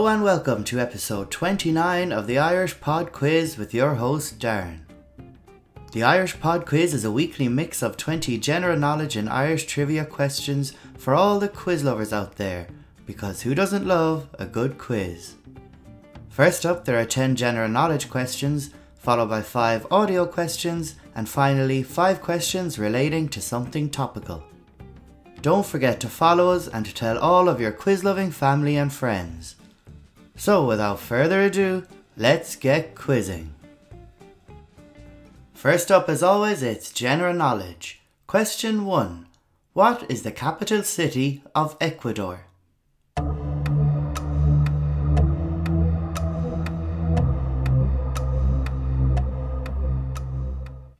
Hello and welcome to episode 29 of the Irish Pod Quiz with your host Darren. The Irish Pod Quiz is a weekly mix of 20 general knowledge and Irish trivia questions for all the quiz lovers out there, because who doesn't love a good quiz? First up, there are 10 general knowledge questions, followed by 5 audio questions, and finally 5 questions relating to something topical. Don't forget to follow us and to tell all of your quiz loving family and friends. So, without further ado, let's get quizzing. First up, as always, it's general knowledge. Question 1 What is the capital city of Ecuador?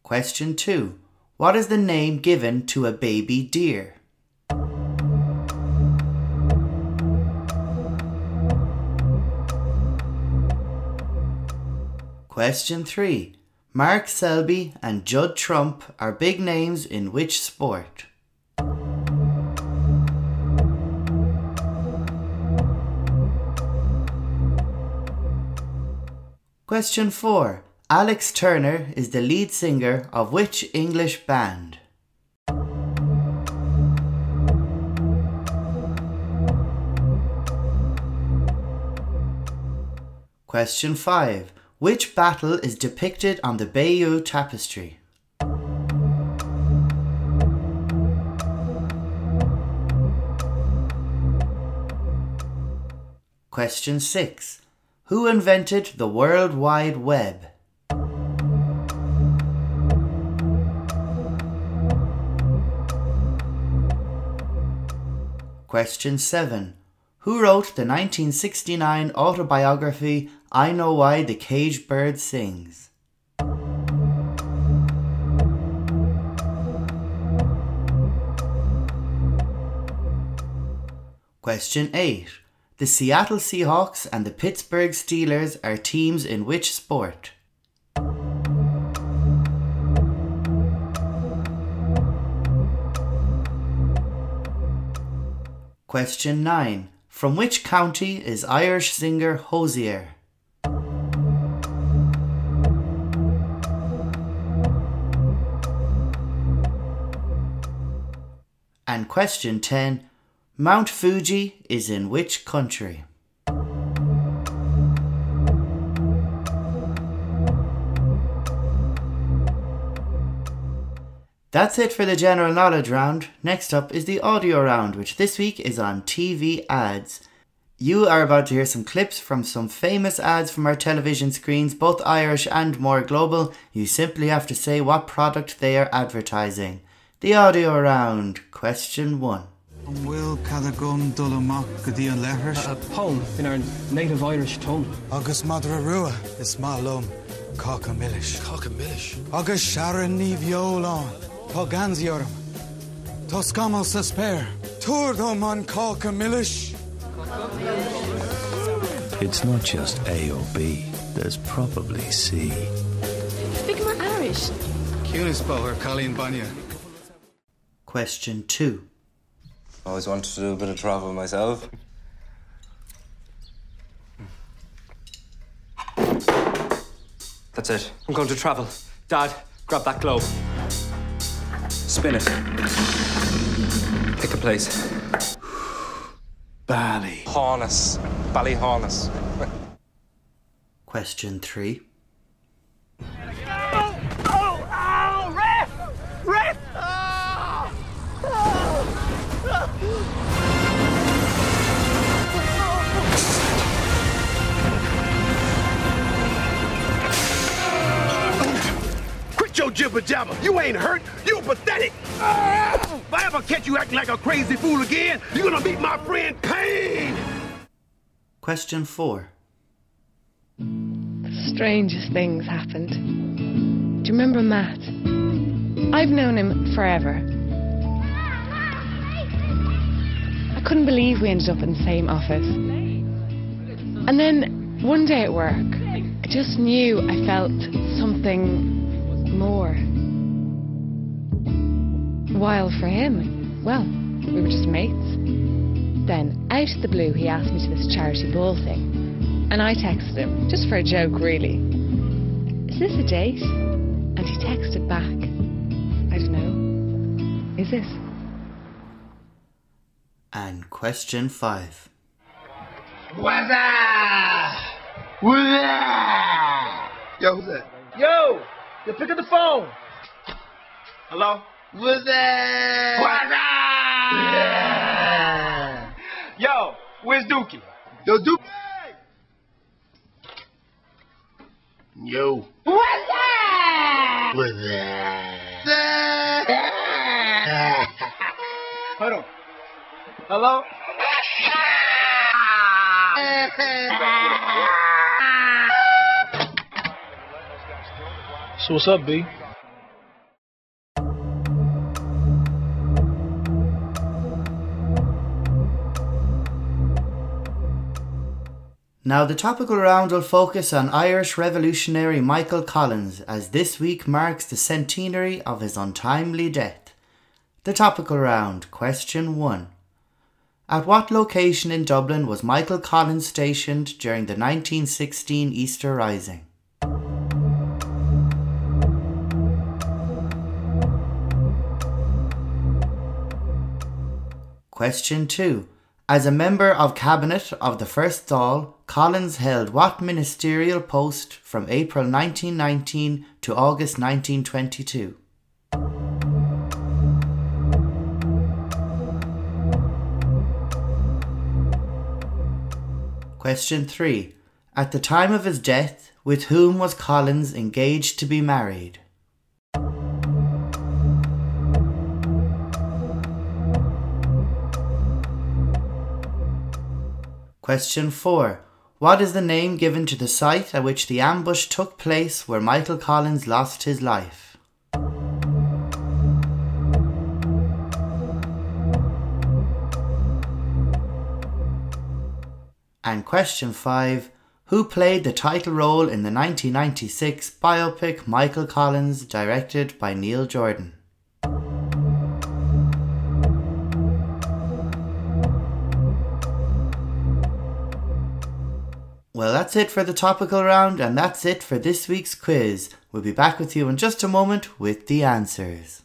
Question 2 What is the name given to a baby deer? Question 3 Mark Selby and Judd Trump are big names in which sport? Question 4 Alex Turner is the lead singer of which English band? Question 5 which battle is depicted on the Bayeux Tapestry? Question 6. Who invented the World Wide Web? Question 7. Who wrote the 1969 autobiography I Know Why the Caged Bird Sings. Question 8. The Seattle Seahawks and the Pittsburgh Steelers are teams in which sport? Question 9. From which county is Irish singer Hozier? And question 10 Mount Fuji is in which country? That's it for the general knowledge round. Next up is the audio round, which this week is on TV ads. You are about to hear some clips from some famous ads from our television screens, both Irish and more global. You simply have to say what product they are advertising. The audio round. Question one. Will Cadagun Dulamak Gadian Lehers? A uh, poem in our native Irish tongue. August Madra Rua is Malum Coca Millish. Coca Millish. August Sharon Niviolon. Poganziorum. Toscamo Sesper. Turdom on Coca Millish. It's not just A or B, there's probably C. Speak more Irish. Cunisbo or Colleen Banya. Question two. Always wanted to do a bit of travel myself. That's it. I'm going to travel. Dad, grab that globe. Spin it. Pick a place. Bally. Harness. Ballyhaunis. Question three. Quit your jibber jabber. You ain't hurt. You pathetic. If I ever catch you acting like a crazy fool again, you're gonna meet my friend Pain. Question four. The strangest things happened. Do you remember Matt? I've known him forever. I couldn't believe we ended up in the same office. And then one day at work, I just knew I felt something more. While for him, well, we were just mates. then, out of the blue, he asked me to this charity ball thing. And I texted him, just for a joke, really. Is this a date? And he texted back, I don't know. Is this? And question five. What's up? What's up? Yo, who's that? Yo, you pick up the phone. Hello? What's that? What's up? Yo, where's Dookie? Yo, Dookie. Yo. What's up? What's up? Hold on. Hello? What's up, B? Now, the topical round will focus on Irish revolutionary Michael Collins, as this week marks the centenary of his untimely death. The topical round, question 1. At what location in Dublin was Michael Collins stationed during the 1916 Easter Rising? Question 2. As a member of Cabinet of the First Dáil, Collins held what ministerial post from April 1919 to August 1922? Question 3. At the time of his death, with whom was Collins engaged to be married? Question 4. What is the name given to the site at which the ambush took place where Michael Collins lost his life? And question 5. Who played the title role in the 1996 biopic Michael Collins, directed by Neil Jordan? Well, that's it for the topical round, and that's it for this week's quiz. We'll be back with you in just a moment with the answers.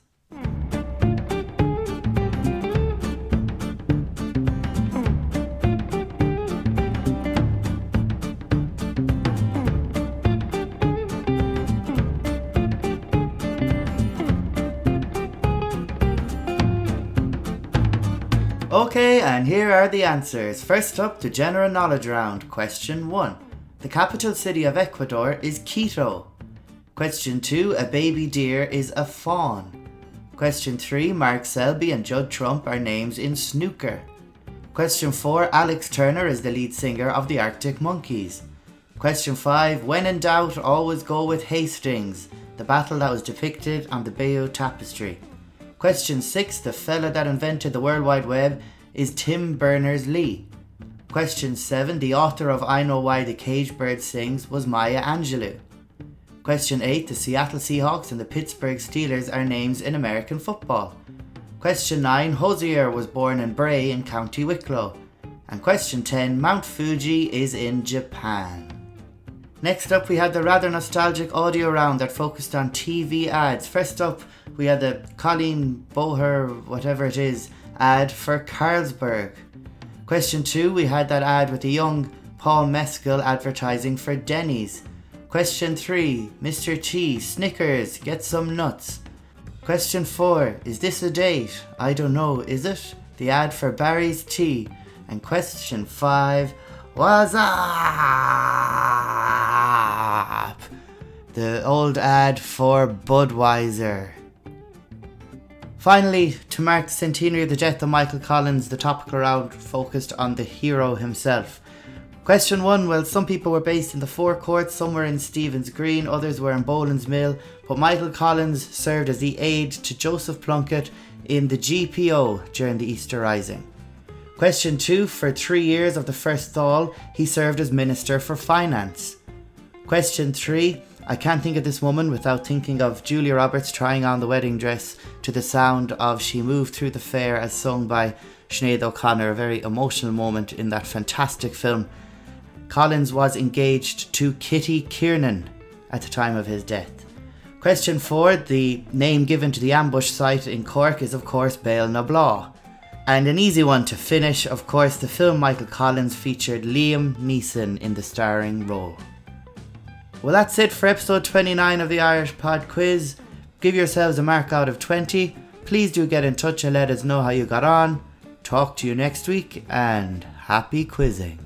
Okay, and here are the answers. First up, the general knowledge round. Question 1. The capital city of Ecuador is Quito. Question 2. A baby deer is a fawn. Question 3. Mark Selby and Judd Trump are names in snooker. Question 4. Alex Turner is the lead singer of the Arctic Monkeys. Question 5. When in doubt, always go with Hastings, the battle that was depicted on the Bayeux Tapestry. Question 6. The fella that invented the World Wide Web is Tim Berners Lee. Question 7. The author of I Know Why the Caged Bird Sings was Maya Angelou. Question 8. The Seattle Seahawks and the Pittsburgh Steelers are names in American football. Question 9. Hozier was born in Bray in County Wicklow. And question 10. Mount Fuji is in Japan. Next up, we had the rather nostalgic audio round that focused on TV ads. First up, we had the Colleen Boher, whatever it is, ad for Carlsberg. Question two, we had that ad with the young Paul Mescal advertising for Denny's. Question three, Mr. T, Snickers, get some nuts. Question four, is this a date? I don't know, is it? The ad for Barry's Tea. And question five, what's up? The old ad for Budweiser. Finally, to mark the centenary of the death of Michael Collins, the topical round focused on the hero himself. Question one Well, some people were based in the Four Courts, some were in Stephen's Green, others were in Boland's Mill, but Michael Collins served as the aide to Joseph Plunkett in the GPO during the Easter Rising. Question two For three years of the First Dáil, he served as Minister for Finance. Question three I can't think of this woman without thinking of Julia Roberts trying on the wedding dress to the sound of She Moved Through the Fair as sung by Sinead O'Connor, a very emotional moment in that fantastic film. Collins was engaged to Kitty Kiernan at the time of his death. Question 4 The name given to the ambush site in Cork is, of course, Béal na Bláth. And an easy one to finish, of course, the film Michael Collins featured Liam Neeson in the starring role. Well, that's it for episode 29 of the Irish Pod Quiz. Give yourselves a mark out of 20. Please do get in touch and let us know how you got on. Talk to you next week and happy quizzing.